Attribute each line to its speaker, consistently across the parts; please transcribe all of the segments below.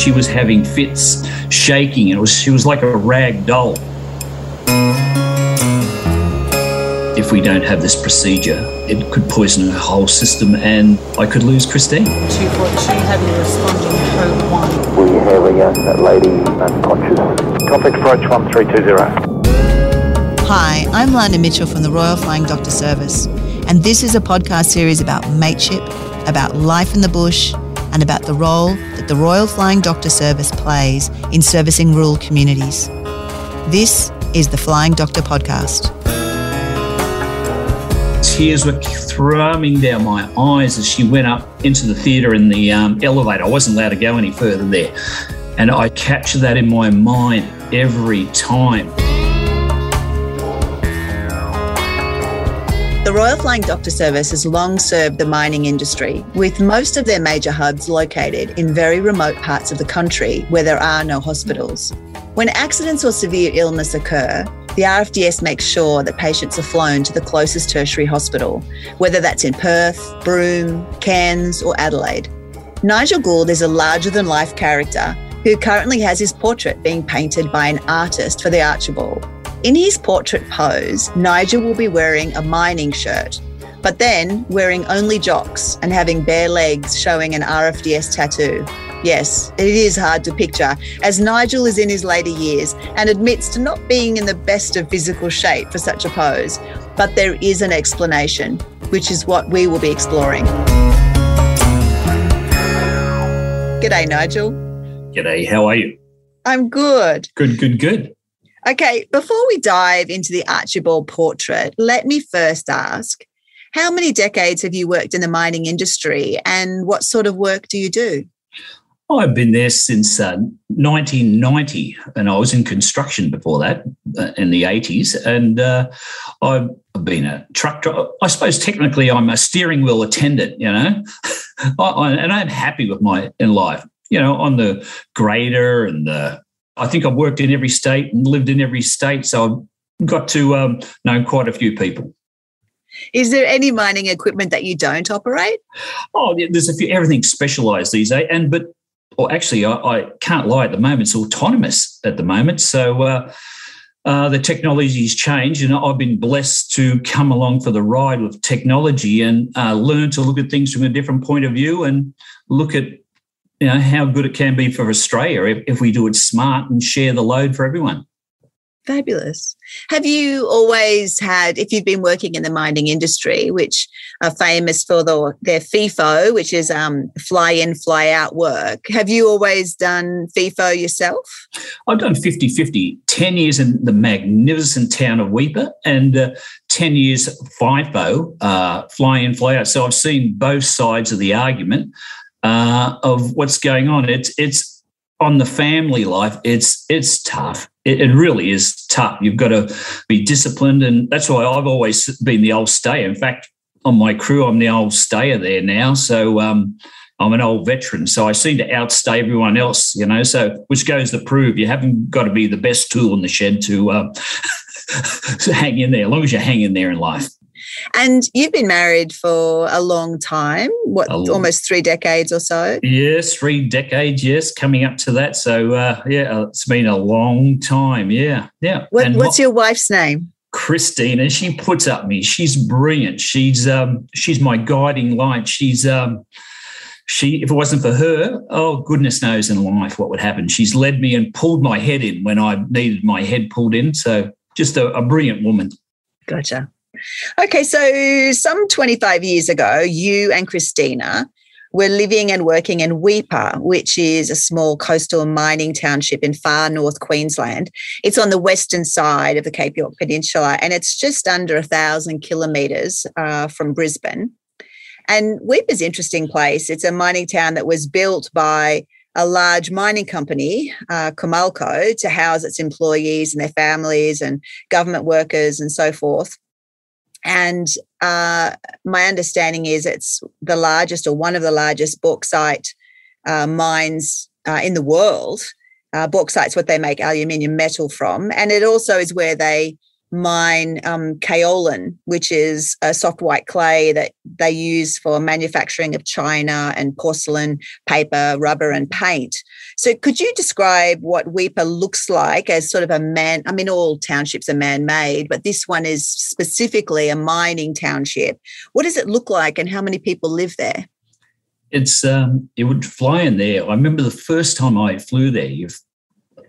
Speaker 1: She was having fits, shaking. And it was she was like a rag doll. If we don't have this procedure, it could poison her whole system, and I could lose Christine.
Speaker 2: Two four two, heavily responding code one.
Speaker 3: We have a young lady unconscious. Complex approach 1320.
Speaker 4: Hi, I'm Lana Mitchell from the Royal Flying Doctor Service, and this is a podcast series about mateship, about life in the bush, and about the role that the Royal Flying Doctor Service plays in servicing rural communities. This is the Flying Doctor Podcast.
Speaker 1: Tears were thrumming down my eyes as she went up into the theatre in the um, elevator. I wasn't allowed to go any further there. And I capture that in my mind every time.
Speaker 4: The Royal Flying Doctor Service has long served the mining industry, with most of their major hubs located in very remote parts of the country where there are no hospitals. When accidents or severe illness occur, the RFDS makes sure that patients are flown to the closest tertiary hospital, whether that's in Perth, Broome, Cairns, or Adelaide. Nigel Gould is a larger than life character who currently has his portrait being painted by an artist for the Archibald. In his portrait pose, Nigel will be wearing a mining shirt, but then wearing only jocks and having bare legs showing an RFDS tattoo. Yes, it is hard to picture as Nigel is in his later years and admits to not being in the best of physical shape for such a pose. But there is an explanation, which is what we will be exploring. G'day, Nigel.
Speaker 1: G'day, how are you?
Speaker 4: I'm good.
Speaker 1: Good, good, good.
Speaker 4: Okay, before we dive into the Archibald portrait, let me first ask how many decades have you worked in the mining industry and what sort of work do you do?
Speaker 1: I've been there since uh, 1990, and I was in construction before that uh, in the 80s. And uh, I've been a truck driver. I suppose technically I'm a steering wheel attendant, you know, I, I, and I'm happy with my in life. You know, on the grader and the I think I've worked in every state and lived in every state, so I've got to um, know quite a few people.
Speaker 4: Is there any mining equipment that you don't operate?
Speaker 1: Oh, there's a few. Everything's specialised these days, and but or actually, I, I, can't lie. At the moment, it's autonomous at the moment. So. Uh, uh, the technology's changed, and I've been blessed to come along for the ride with technology and uh, learn to look at things from a different point of view and look at you know how good it can be for Australia if, if we do it smart and share the load for everyone.
Speaker 4: Fabulous. Have you always had, if you've been working in the mining industry, which are famous for the, their FIFO, which is um, fly in, fly out work, have you always done FIFO yourself?
Speaker 1: I've done 50 50, 10 years in the magnificent town of Weipa and uh, 10 years FIFO, uh, fly in, fly out. So I've seen both sides of the argument uh, of what's going on. It's it's on the family life. It's it's tough. It, it, really is tough. You've got to be disciplined, and that's why I've always been the old stayer. In fact, on my crew, I'm the old stayer there now. So. Um, I'm an old veteran, so I seem to outstay everyone else, you know. So, which goes to prove you haven't got to be the best tool in the shed to, uh, hang in there. As long as you hang in there in life.
Speaker 4: And you've been married for a long time, what, long, almost three decades or so?
Speaker 1: Yes, three decades, yes, coming up to that. So, uh, yeah, uh, it's been a long time. Yeah, yeah.
Speaker 4: What, what's your wife's name?
Speaker 1: Christine, and she puts up me. She's brilliant. She's um, she's my guiding light. She's um, she if it wasn't for her, oh goodness knows in life what would happen. She's led me and pulled my head in when I needed my head pulled in. So just a, a brilliant woman.
Speaker 4: Gotcha. Okay, so some 25 years ago, you and Christina were living and working in Weipa, which is a small coastal mining township in far north Queensland. It's on the western side of the Cape York Peninsula, and it's just under a thousand kilometres uh, from Brisbane. And Weipa's interesting place. It's a mining town that was built by a large mining company, uh, Comalco, to house its employees and their families and government workers and so forth. And uh, my understanding is it's the largest or one of the largest bauxite uh, mines uh, in the world. Uh, bauxite's what they make aluminium metal from. And it also is where they mine um, kaolin, which is a soft white clay that they use for manufacturing of china and porcelain, paper, rubber, and paint. So, could you describe what Weipa looks like as sort of a man? I mean, all townships are man made, but this one is specifically a mining township. What does it look like, and how many people live there?
Speaker 1: It's um, it would fly in there. I remember the first time I flew there.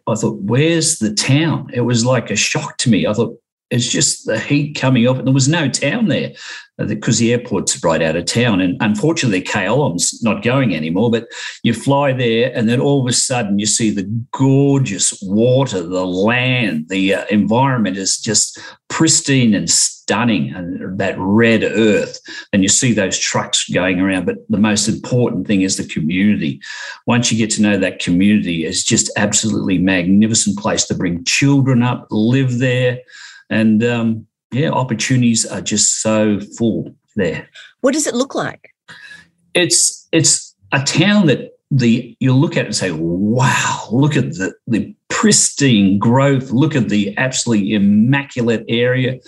Speaker 1: I thought, where's the town? It was like a shock to me. I thought, it's just the heat coming up. And there was no town there because uh, the airport's right out of town. And unfortunately, Kaolin's not going anymore. But you fly there, and then all of a sudden, you see the gorgeous water, the land, the uh, environment is just pristine and stunning, and that red earth. And you see those trucks going around. But the most important thing is the community. Once you get to know that community, it's just absolutely magnificent place to bring children up, live there. And um, yeah, opportunities are just so full there.
Speaker 4: What does it look like?
Speaker 1: It's it's a town that the you look at it and say, wow, look at the the pristine growth, look at the absolutely immaculate area.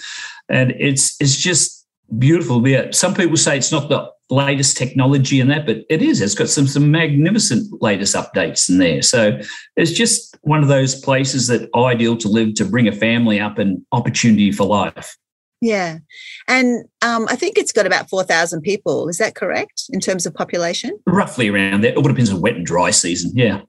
Speaker 1: And it's it's just beautiful. Yeah. Some people say it's not the latest technology in that, but it is. It's got some some magnificent latest updates in there. So it's just one of those places that ideal to live to bring a family up and opportunity for life.
Speaker 4: Yeah, and um, I think it's got about four thousand people. Is that correct in terms of population?
Speaker 1: Roughly around there. It all depends on wet and dry season. Yeah.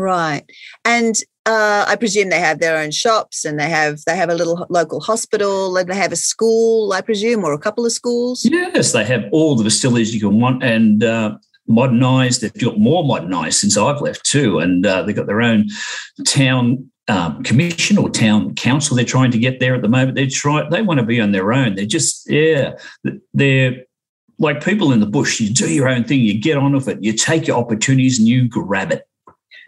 Speaker 4: Right, and uh, I presume they have their own shops, and they have they have a little local hospital, and they have a school, I presume, or a couple of schools.
Speaker 1: Yes, they have all the facilities you can want, and uh, modernised. They've got more modernised since I've left too, and uh, they've got their own town um, commission or town council. They're trying to get there at the moment. They try. They want to be on their own. They're just yeah. They're like people in the bush. You do your own thing. You get on with it. You take your opportunities and you grab it.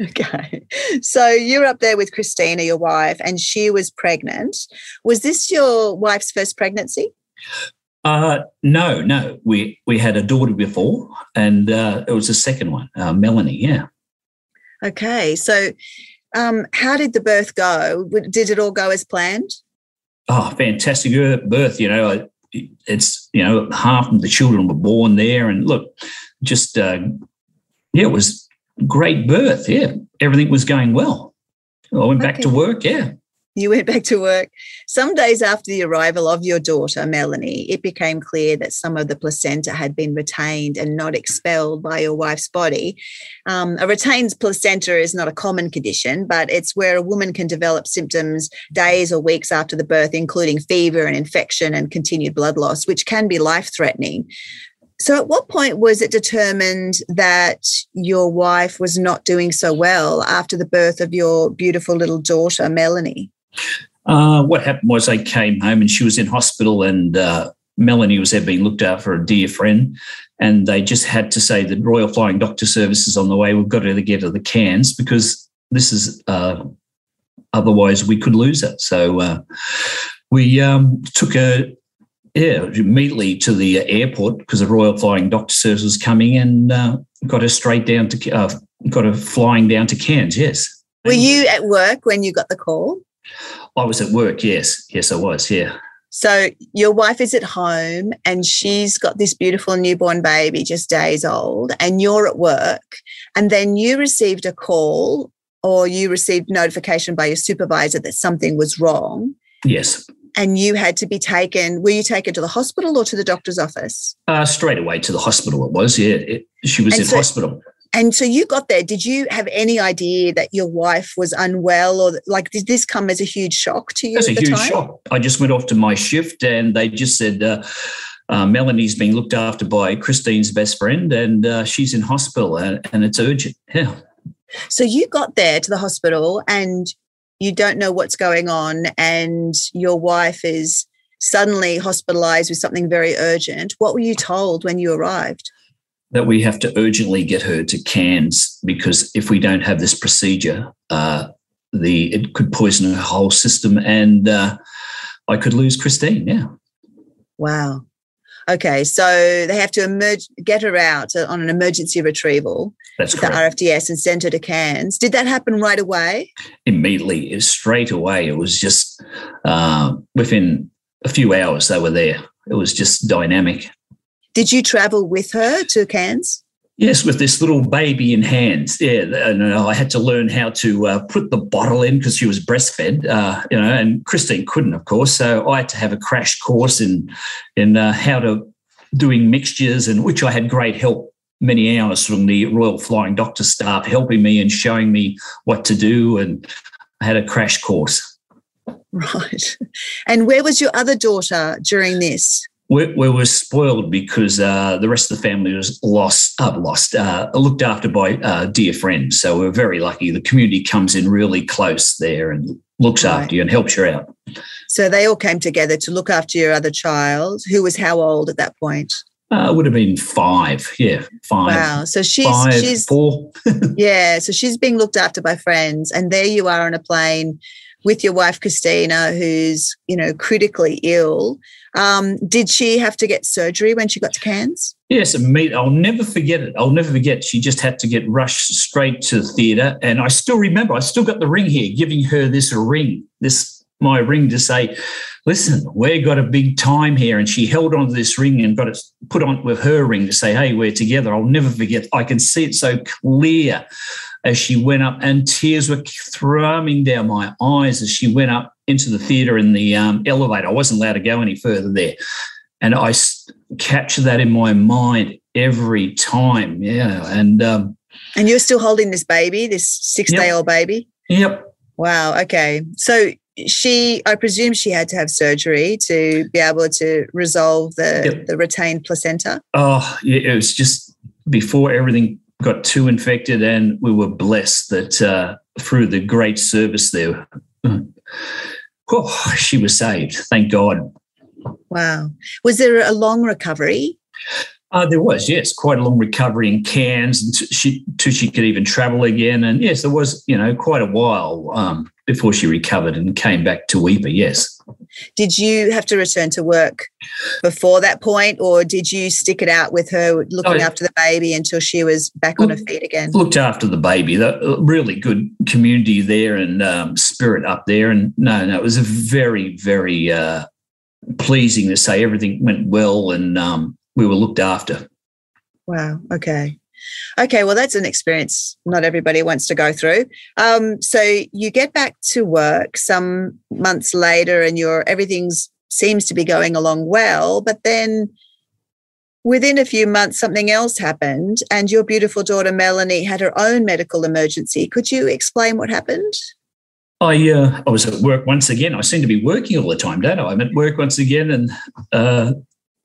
Speaker 4: Okay. So you're up there with Christina, your wife, and she was pregnant. Was this your wife's first pregnancy?
Speaker 1: Uh, no, no. We we had a daughter before, and uh, it was the second one, uh, Melanie. Yeah.
Speaker 4: Okay. So, um, how did the birth go? Did it all go as planned?
Speaker 1: Oh, fantastic birth! You know, it's you know half of the children were born there, and look, just uh, yeah, it was great birth. Yeah, everything was going well. I went back to work. Yeah.
Speaker 4: You went back to work. Some days after the arrival of your daughter, Melanie, it became clear that some of the placenta had been retained and not expelled by your wife's body. Um, a retained placenta is not a common condition, but it's where a woman can develop symptoms days or weeks after the birth, including fever and infection and continued blood loss, which can be life threatening. So, at what point was it determined that your wife was not doing so well after the birth of your beautiful little daughter, Melanie?
Speaker 1: Uh, what happened was I came home and she was in hospital, and uh, Melanie was there being looked after a dear friend. And they just had to say the Royal Flying Doctor Service is on the way. We've got to get to the Cairns because this is uh, otherwise we could lose it. So uh, we um, took a yeah, immediately to the airport because the Royal Flying Doctor Service was coming and uh, got her straight down to, uh, got her flying down to Cairns, yes.
Speaker 4: Were you at work when you got the call?
Speaker 1: I was at work, yes. Yes, I was, yeah.
Speaker 4: So your wife is at home and she's got this beautiful newborn baby, just days old, and you're at work. And then you received a call or you received notification by your supervisor that something was wrong.
Speaker 1: Yes
Speaker 4: and you had to be taken. Were you taken to the hospital or to the doctor's office?
Speaker 1: Uh, straight away to the hospital. It was. Yeah, it, she was and in so, hospital.
Speaker 4: And so you got there. Did you have any idea that your wife was unwell, or like did this come as a huge shock to you?
Speaker 1: It's a huge time? shock. I just went off to my shift, and they just said. Uh, uh, Melanie's being looked after by Christine's best friend, and uh, she's in hospital, and, and it's urgent. Yeah.
Speaker 4: So you got there to the hospital, and you don't know what's going on and your wife is suddenly hospitalized with something very urgent, what were you told when you arrived?
Speaker 1: That we have to urgently get her to Cairns because if we don't have this procedure, uh, the it could poison her whole system and uh, I could lose Christine. Yeah.
Speaker 4: Wow. Okay, so they have to emerge, get her out on an emergency retrieval
Speaker 1: That's
Speaker 4: with the. RFDS and send her to Cairns. Did that happen right away?
Speaker 1: Immediately, it was straight away, it was just uh, within a few hours they were there. It was just dynamic.
Speaker 4: Did you travel with her to Cairns?
Speaker 1: Yes, with this little baby in hands. Yeah, and uh, I had to learn how to uh, put the bottle in because she was breastfed. Uh, you know, and Christine couldn't, of course. So I had to have a crash course in in uh, how to doing mixtures, and which I had great help. Many hours from the Royal Flying Doctor staff helping me and showing me what to do, and I had a crash course.
Speaker 4: Right. And where was your other daughter during this?
Speaker 1: We, we were spoiled because uh, the rest of the family was lost, uh, lost, uh, looked after by uh, dear friends. So we are very lucky. The community comes in really close there and looks
Speaker 4: Right.
Speaker 1: after you and helps you out.
Speaker 4: So they all came together to look after your other child, who was how old at that point?
Speaker 1: Uh, it would have been five, yeah, five,
Speaker 4: Wow. So she's
Speaker 1: five,
Speaker 4: she's
Speaker 1: four.
Speaker 4: yeah, so she's being looked after by friends, and there you are on a plane with your wife Christina, who's you know critically ill. Um, did she have to get surgery when she got to Cairns?
Speaker 1: Yes, me, I'll never forget it. I'll never forget. She just had to get rushed straight to the theatre, and I still remember. I still got the ring here, giving her this ring, this my ring to say, "Listen, we've got a big time here." And she held on to this ring and got it put on with her ring to say, "Hey, we're together." I'll never forget. I can see it so clear as she went up, and tears were thrumming down my eyes as she went up into the theatre in the um, elevator. I wasn't allowed to go any further there. And I capture that in my mind every time. Yeah. And um,
Speaker 4: And you're still holding this baby, this six day old baby.
Speaker 1: yep.
Speaker 4: Wow. Okay. So she, I presume she had to have surgery to be able to resolve the
Speaker 1: Yep.
Speaker 4: the retained placenta.
Speaker 1: Oh, yeah, it was just before everything got too infected, and we were blessed that uh, through the great service there, oh, she was saved. Thank God.
Speaker 4: Wow. Was there a long recovery?
Speaker 1: Uh, there was, yes, quite a long recovery in Cairns until she, till she could even travel again. And yes, there was, you know, quite a while um, before she recovered and came back to Weipa, yes.
Speaker 4: Did you have to return to work before that point, or did you stick it out with her looking
Speaker 1: Oh,
Speaker 4: after the baby until she was back on her feet again?
Speaker 1: looked after the baby. The really good community there and um, spirit up there. And no, no, it was a very, very uh, pleasing to say everything went well and um, we were looked after.
Speaker 4: Wow. Okay. Okay. Well, that's an experience not everybody wants to go through. Um, so you get back to work some months later, and your everything's seems to be going along well, but then. Within a few months, something else happened, and your beautiful daughter Melanie had her own medical emergency. Could you explain what happened?
Speaker 1: I uh, I was at work once again. I seem to be working all the time, don't I? I'm at work once again, and uh,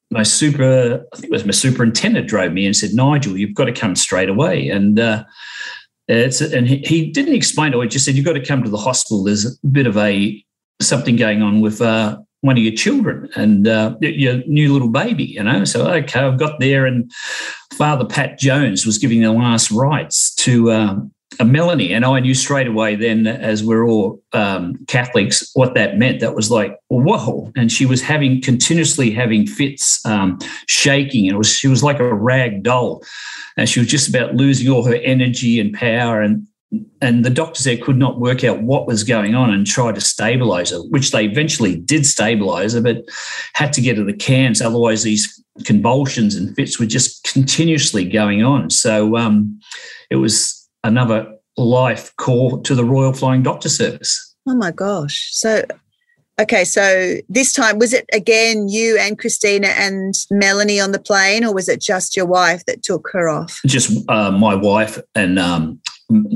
Speaker 1: my super, I think it was my superintendent, drove me and said, "Nigel, you've got to come straight away." And uh, it's and he, he didn't explain it. He just said, "You've got to come to the hospital. There's a bit of a something going on with uh, one of your children and uh, your new little baby." You know, so okay, I've got there, and Father Pat Jones was giving the last rites to. Um, Melanie, and I knew straight away then, as we're all um, Catholics, what that meant. That was like, whoa! And she was having continuously having fits, um, shaking, and it was she was like a rag doll, and she was just about losing all her energy and power. And and the doctors there could not work out what was going on and try to stabilize her, which they eventually did stabilize her, but had to get her the Cairns. Otherwise, these convulsions and fits were just continuously going on. So um, it was another life call to the Royal Flying Doctor Service.
Speaker 4: Oh my gosh. So, okay. So this time, was it again you and Christina and Melanie on the plane, or was it just your wife that took her off?
Speaker 1: Just uh, my wife and um,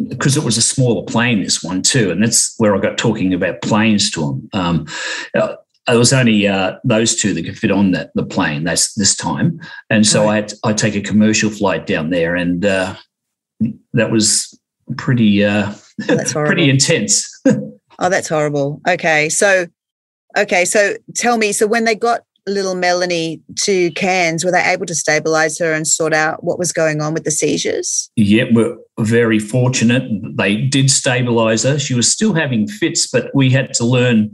Speaker 1: because it was a smaller plane, this one too, and that's where I got talking about planes to them. Um, uh, it was only uh, those two that could fit on that the plane. That's this time, and so I had I take a commercial flight down there, and uh, that was pretty uh,
Speaker 4: That's
Speaker 1: pretty intense.
Speaker 4: Oh, that's horrible. Okay. So, okay. So tell me, so when they got little Melanie to Cairns, were they able to stabilize her and sort out what was going on with the seizures?
Speaker 1: Yeah, we're very fortunate. They did stabilize her. She was still having fits, but we had to learn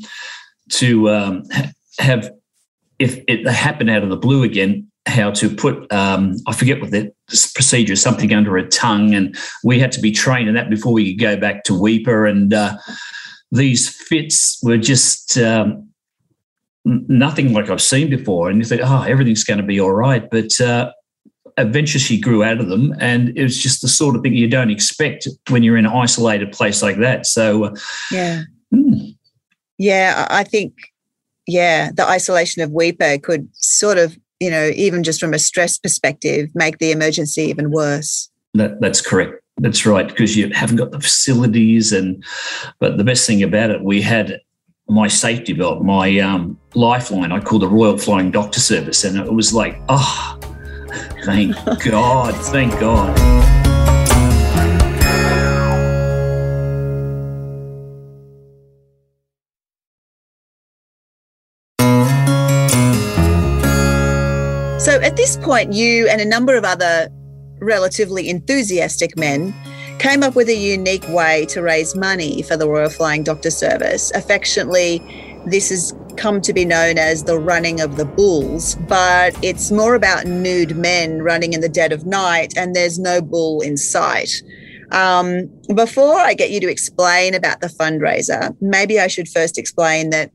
Speaker 1: to um, have if it happened out of the blue again, how to put um, I forget what the procedure is, something under a tongue, and we had to be trained in that before we could go back to Weipa. And uh, these fits were just um, nothing like I've seen before. And you think, oh, everything's going to be all right, but uh, eventually she grew out of them, and it was just the sort of thing you don't expect when you're in an isolated place like that. So, uh,
Speaker 4: yeah, mm. yeah, I think. Yeah, the isolation of Weipa could sort of you know, even just from a stress perspective, make the emergency even worse.
Speaker 1: That, that's correct. That's right, because you haven't got the facilities. And but the best thing about it, we had my safety belt, my um, lifeline. I called the Royal Flying Doctor Service, and it was like, oh, thank God, thank God.
Speaker 4: This point, you and a number of other relatively enthusiastic men came up with a unique way to raise money for the Royal Flying Doctor Service. Affectionately, this has come to be known as the running of the bulls, but it's more about nude men running in the dead of night, and there's no bull in sight. Um, before I get you to explain about the fundraiser, maybe I should first explain that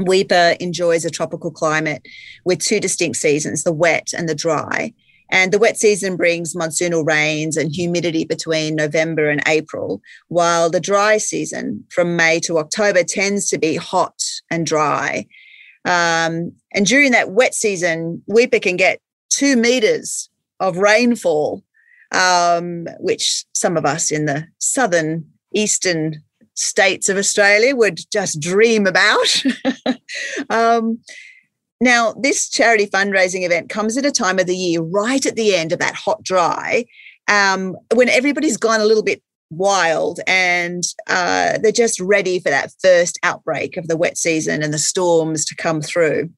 Speaker 4: Weipa enjoys a tropical climate with two distinct seasons, the wet and the dry. And the wet season brings monsoonal rains and humidity between November and April, while the dry season from May to October tends to be hot and dry. Um, and during that wet season, Weipa can get two meters of rainfall, um, which some of us in the southern eastern states of Australia would just dream about. um, now, this charity fundraising event comes at a time of the year right at the end of that hot dry, um, when everybody's gone a little bit wild and uh, they're just ready for that first outbreak of the wet season and the storms to come through.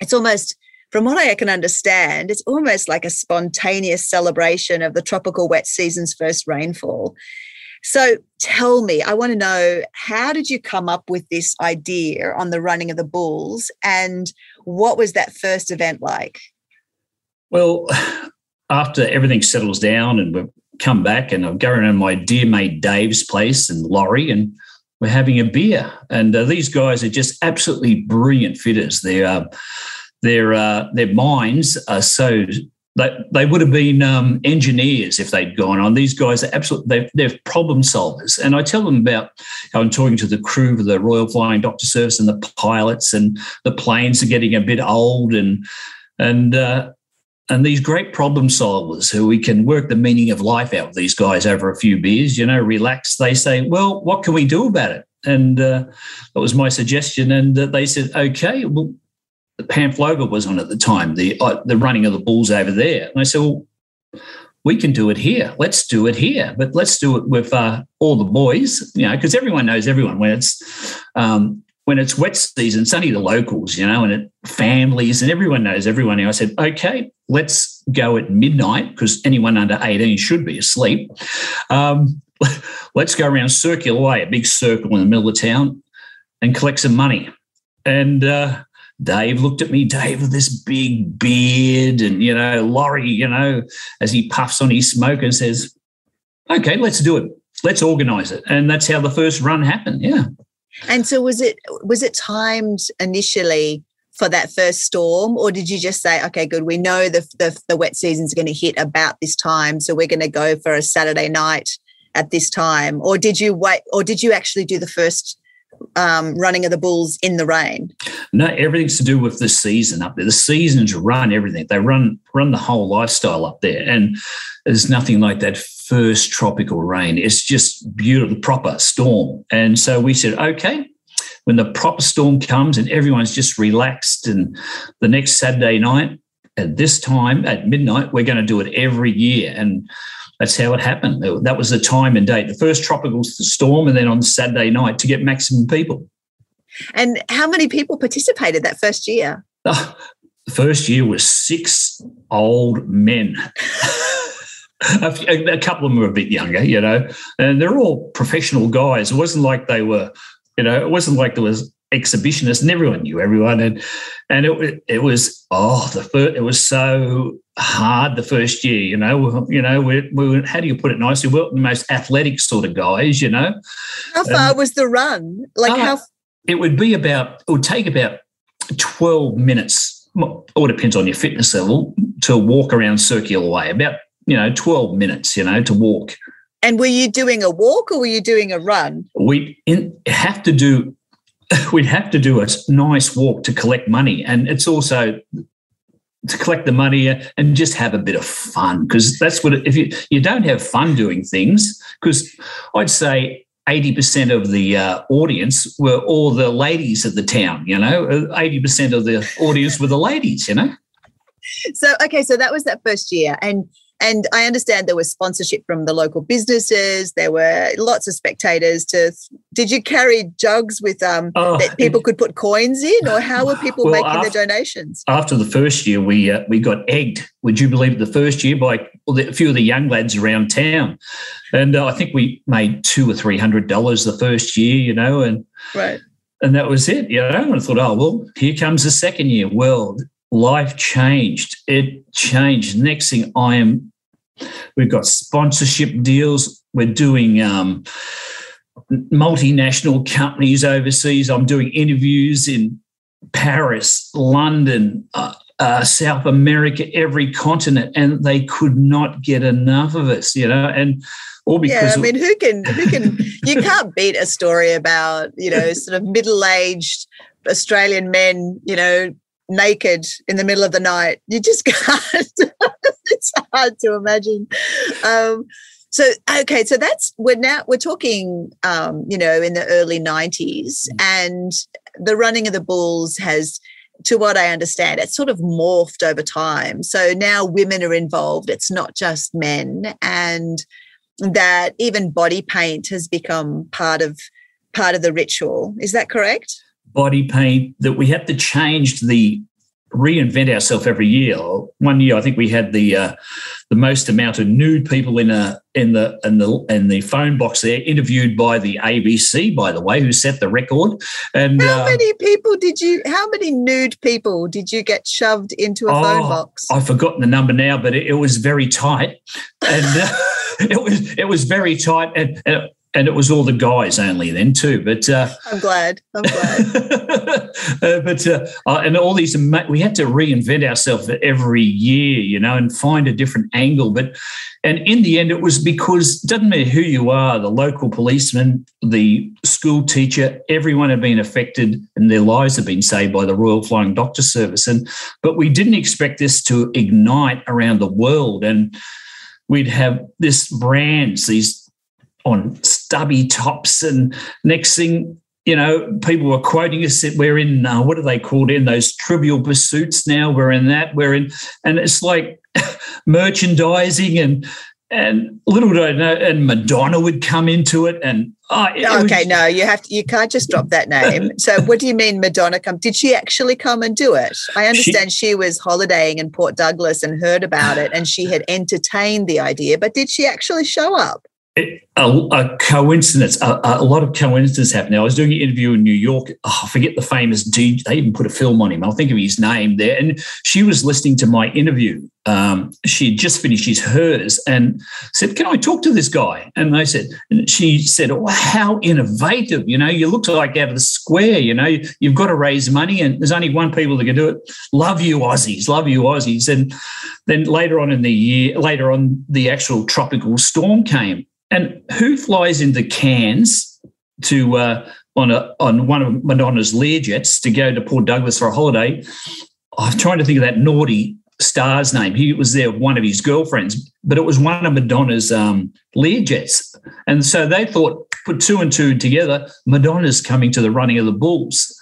Speaker 4: It's almost, from what I can understand, it's almost like a spontaneous celebration of the tropical wet season's first rainfall. So tell me, I want to know how did you come up with this idea on the running of the bulls and what was that first event like?
Speaker 1: Well, after everything settles down and we've come back and I'm going around my dear mate Dave's place and Laurie and we're having a beer. And uh, these guys are just absolutely brilliant fitters. Their uh, their uh, their minds are so they, they would have been um, engineers if they'd gone on. These guys are absolutely, they're, they're, problem solvers. And I tell them about how I'm talking to the crew of the Royal Flying Doctor Service and the pilots, and the planes are getting a bit old, and, and, uh, and these great problem solvers who we can work the meaning of life out with these guys over a few beers, you know, relax. They say, well, what can we do about it? And uh, that was my suggestion. And uh, they said, okay, well, Pamplona was on at the time, the uh, the running of the bulls over there. And I said, well, we can do it here. Let's do it here, but let's do it with uh, all the boys, you know, because everyone knows everyone when it's um, when it's wet season. It's only the locals, you know, and it, families and everyone knows everyone. And I said, okay, let's go at midnight because anyone under eighteen should be asleep. Um, let's go around circular way, a big circle in the middle of town, and collect some money. And uh, Dave looked at me, Dave with this big beard, and you know, Laurie, you know, as he puffs on his smoke and says, Okay, let's do it. Let's organize it. And that's how the first run happened. Yeah.
Speaker 4: And so was it was it timed initially for that first storm, or did you just say, okay, good, we know the the, the wet season's going to hit about this time, so we're going to go for a Saturday night at this time, or did you wait, or did you actually do the first um, running of the bulls in the rain?
Speaker 1: No, everything's to do with the season up there. The seasons run everything. They run run the whole lifestyle up there, and there's nothing like that first tropical rain. It's just beautiful, proper storm. And so we said, okay, when the proper storm comes and everyone's just relaxed, and the next Saturday night at this time at midnight, we're going to do it every year, and that's how it happened. That was the time and date. The first tropical storm, and then on Saturday night to get maximum people.
Speaker 4: And how many people participated that first year?
Speaker 1: Oh, the first year was six old men. a, a, couple of them were a bit younger, you know, and they're all professional guys. It wasn't like they were, you know, it wasn't like there was exhibitionists, and everyone knew everyone, and and it it was oh the first, it was so hard the first year. You know, you know, we, we how do you put it nicely? We we're the most athletic sort of guys. You know,
Speaker 4: how far um, was the run? Like uh, how?
Speaker 1: It would be about. It would take about twelve minutes. All depends on your fitness level to walk around circular way. About you know twelve minutes. You know to walk.
Speaker 4: And were you doing a walk or were you doing a run?
Speaker 1: We have to do we'd have to do a nice walk to collect money. And it's also to collect the money and just have a bit of fun because that's what if you you don't have fun doing things because I'd say 80% of the uh, audience were all the ladies of the town you know 80% of the audience were the ladies you know
Speaker 4: so okay so that was that first year and and I understand there was sponsorship from the local businesses. There were lots of spectators. To did you carry jugs with um oh, that people could put coins in, or how were people well, making after, the donations?
Speaker 1: After the first year, we uh, we got egged. Would you believe the first year by a few of the young lads around town, and uh, I think we made two or three hundred dollars the first year. You know, and
Speaker 4: right.
Speaker 1: And that was it, you know. And I thought, oh well, here comes the second year. Well, life changed. It changed. Next thing I am We've got sponsorship deals. We're doing um, multinational companies overseas. I'm doing interviews in Paris, London, uh, uh, South America, every continent, and they could not get enough of us, you know. And all because
Speaker 4: yeah, I mean, who can who can you can't beat a story about you know sort of middle aged Australian men, you know, naked in the middle of the night. You just can't. It's hard to imagine. Um, so okay, so that's we're now we're talking, um, you know, in the early '90s, and the running of the bulls has to what I understand, it's sort of morphed over time. So now women are involved. It's not just men, and that even body paint has become part of part of the ritual. Is that correct?
Speaker 1: Body paint that we have to change the reinvent ourselves every year. One year, I think we had the uh, the most amount of nude people in a in the in the in the phone box there, interviewed by the ABC, by the way, who set the record. And
Speaker 4: how uh, many people did you? How many nude people did you get shoved into a oh, phone box?
Speaker 1: I've forgotten the number now, but it, it was very tight, and uh, it was it was very tight, and, and and it was all the guys only then too. But uh,
Speaker 4: I'm glad. I'm glad.
Speaker 1: uh, but uh, uh and all these, we had to reinvent ourselves every year, you know, and find a different angle. But and in the end, it was because it doesn't matter who you are, the local policeman, the school teacher, everyone had been affected, and their lives have been saved by the Royal Flying Doctor Service. And but we didn't expect this to ignite around the world and. We'd have this brands, these on stubby tops. And next thing, you know, people were quoting us that we're in, uh, what are they called in those trivial pursuits now? We're in that. We're in, and it's like merchandising and, and little do I know, and Madonna would come into it, and
Speaker 4: oh, it okay, was, no, you have to, you can't just drop that name. so, what do you mean Madonna come? Did she actually come and do it? I understand she, she was holidaying in Port Douglas and heard about it, and she had entertained the idea, but did she actually show up?
Speaker 1: A, a, coincidence, a, a, lot of coincidence happened. I was doing an interview in New York. Oh, I forget the famous DJ. They even put a film on him. I'll think of his name there. And she was listening to my interview. Um, she just finished his hers and said, "Can I talk to this guy?" And they said, and she said, "Oh, how innovative! You know, you look like out of the square. You know, you've got to raise money, and there's only one people that can do it. Love you, Aussies. Love you, Aussies." And then later on in the year, later on, the actual tropical storm came and who flies into Cairns to uh, on a on one of Madonna's Learjets to go to Port Douglas for a holiday? I'm trying to think of that naughty star's name. He was there one of his girlfriends, but it was one of Madonna's um, Learjets. And so they thought, put two and two together, Madonna's coming to the running of the Bulls.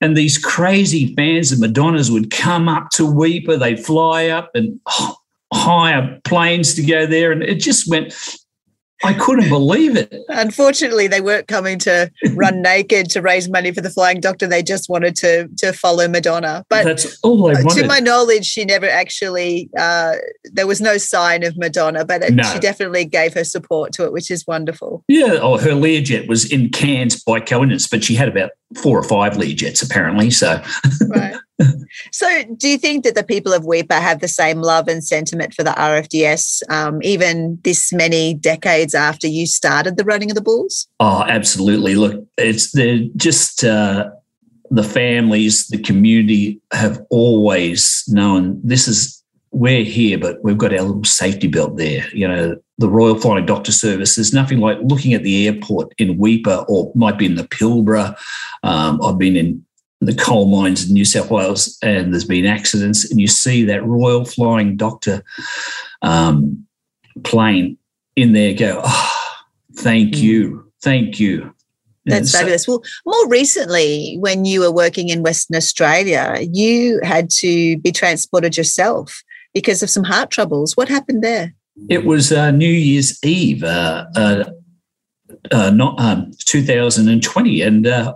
Speaker 1: And these crazy fans of Madonna's would come up to Weipa. they'd fly up and hire planes to go there. And it just went, I couldn't believe it.
Speaker 4: Unfortunately, they weren't coming to run naked to raise money for the Flying Doctor. They just wanted to to follow Madonna. But
Speaker 1: that's all they wanted.
Speaker 4: To my knowledge, she never actually. Uh, there was no sign of Madonna, but it,
Speaker 1: No.
Speaker 4: she definitely gave her support to it, which is wonderful.
Speaker 1: Yeah, oh, her Learjet was in Cairns by coincidence, but she had about four or five Learjets apparently. So
Speaker 4: Right. so, do you think that the people of Weipa have the same love and sentiment for the RFDS, um, even this many decades after you started the running of the Bulls?
Speaker 1: Oh, absolutely. Look, it's they're just uh, the families, the community have always known this is we're here, but we've got our little safety belt there. You know, the Royal Flying Doctor Service. There's nothing like looking at the airport in Weipa or might be in the Pilbara. Um, I've been in the coal mines in New South Wales, and there's been accidents, and you see that Royal Flying Doctor um, plane in there go. Oh, thank you, thank you.
Speaker 4: That's
Speaker 1: so-
Speaker 4: fabulous. Well, more recently, when you were working in Western Australia, you had to be transported yourself because of some heart troubles. What happened there?
Speaker 1: It was uh, New Year's Eve, uh, uh, uh, not um, 2020, and uh,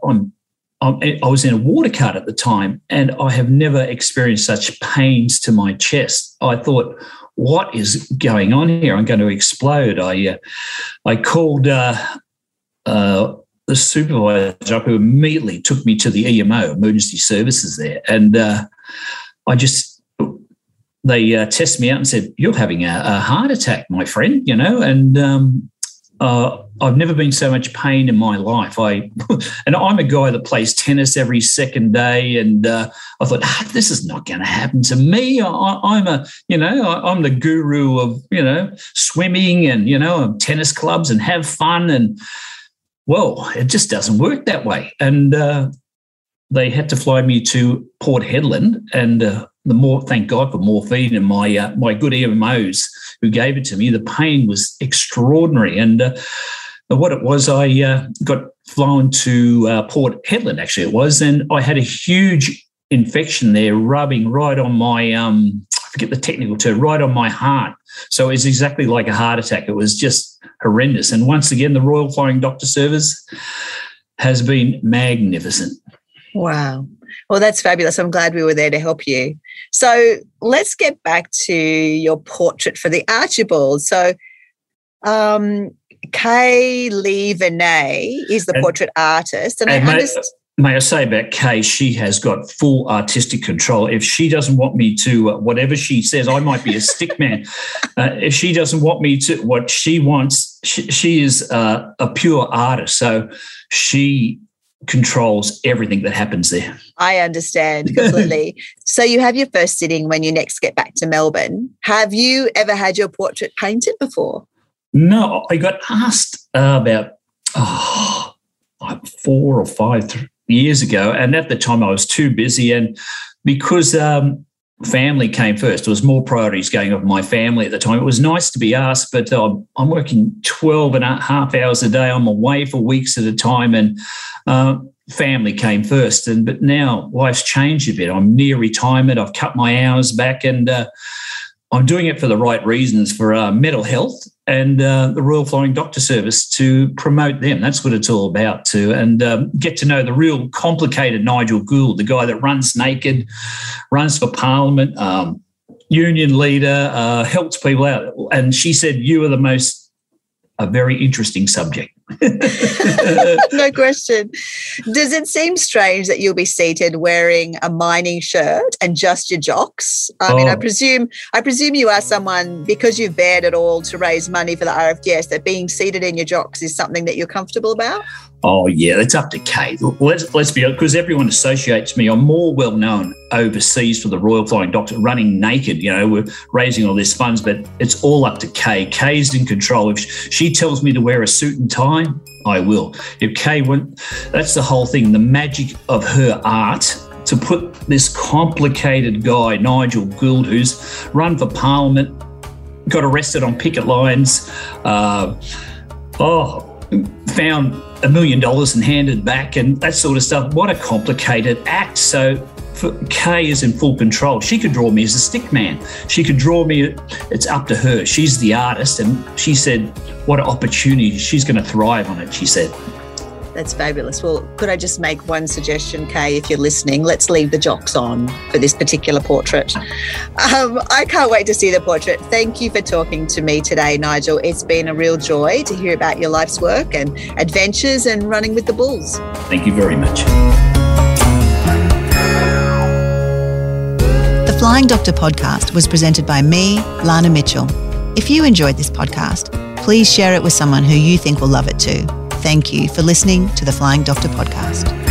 Speaker 1: I'm, I'm was in a water cart at the time, and I have never experienced such pains to my chest. I thought, what is going on here? I'm going to explode. I uh, I called uh, uh, the supervisor up, who immediately took me to the EMO, emergency services there, and uh, I just they uh, tested me out and said, "You're having a, a heart attack, my friend," you know, and um, uh, I've never been so much pain in my life. I and I'm a guy that plays tennis every second day, and uh, I thought ah, this is not going to happen to me. I, I'm a, you know, I, I'm the guru of you know swimming and you know tennis clubs and have fun, and well, it just doesn't work that way. And uh, they had to fly me to Port Hedland, and uh, the more thank God for morphine and my uh, my good EMOs who gave it to me. The pain was extraordinary, and what it was, I uh, got flown to uh, Port Hedland. Actually, it was, and I had a huge infection there, rubbing right on my um, I forget the technical term, right on my heart. So it's exactly like a heart attack. It was just horrendous. And once again, the Royal Flying Doctor Service has been magnificent.
Speaker 4: Wow. Well, that's fabulous. I'm glad we were there to help you. So let's get back to your portrait for the Archibald. So, um, Kay Lee Vinay is the
Speaker 1: And-
Speaker 4: portrait artist, and,
Speaker 1: and
Speaker 4: I
Speaker 1: may,
Speaker 4: understand.
Speaker 1: may I say about Kay, she has got full artistic control. If she doesn't want me to, uh, whatever she says, I might be a stick man. Uh, if she doesn't want me to, what she wants, she, she is uh, a pure artist. So she controls everything that happens there.
Speaker 4: I understand completely. so you have your first sitting when you next get back to Melbourne. Have you ever had your portrait painted before?
Speaker 1: No, I got asked about oh, four or five years ago, and at the time I was too busy, and because um, family came first, there was more priorities going on my family at the time. It was nice to be asked, but um, I'm working 12 and a half hours a day. I'm away for weeks at a time, and uh, family came first. And but now life's changed a bit. I'm near retirement. I've cut my hours back, and uh, I'm doing it for the right reasons for uh, mental health and uh, the Royal Flying Doctor Service to promote them. That's what it's all about, to and um, get to know the real complicated Nigel Gould, the guy that runs naked, runs for Parliament, um, union leader, uh, helps people out. And she said, "You are the most a very interesting subject."
Speaker 4: no question. Does it seem strange that you'll be seated wearing a mining shirt and just your jocks? I mean, I
Speaker 1: Oh.
Speaker 4: presume I presume you are someone because you've bared it all to raise money for the RFDS. That being seated in your jocks is something that you're comfortable about.
Speaker 1: Oh yeah, it's up to Kate. Let's let's be because everyone associates me. I'm more well known overseas for the Royal Flying Doctor running naked. You know, we're raising all these funds, but it's all up to Kay. Kay's in control. If she tells me to wear a suit and tie, I will. If Kay went, that's the whole thing. The magic of her art to put this complicated guy, Nigel Gould, who's run for Parliament, got arrested on picket lines. Uh, oh, found a million dollars and handed back and that sort of stuff. What a complicated act. So Kay is in full control. She could draw me as a stick man. She could draw me. It's up to her. She's the artist, and she said, "What an opportunity! She's going to thrive on it." She said.
Speaker 4: That's fabulous. Well, could I just make one suggestion, Kay, if you're listening? Let's leave the jocks on for this particular portrait. Um, I can't wait to see the portrait. Thank you for talking to me today, Nigel. It's been a real joy to hear about your life's work and adventures and running with the bulls.
Speaker 1: Thank you very much.
Speaker 4: The Flying Doctor podcast was presented by me, Lana Mitchell. If you enjoyed this podcast, please share it with someone who you think will love it too. Thank you for listening to the Flying Doctor podcast.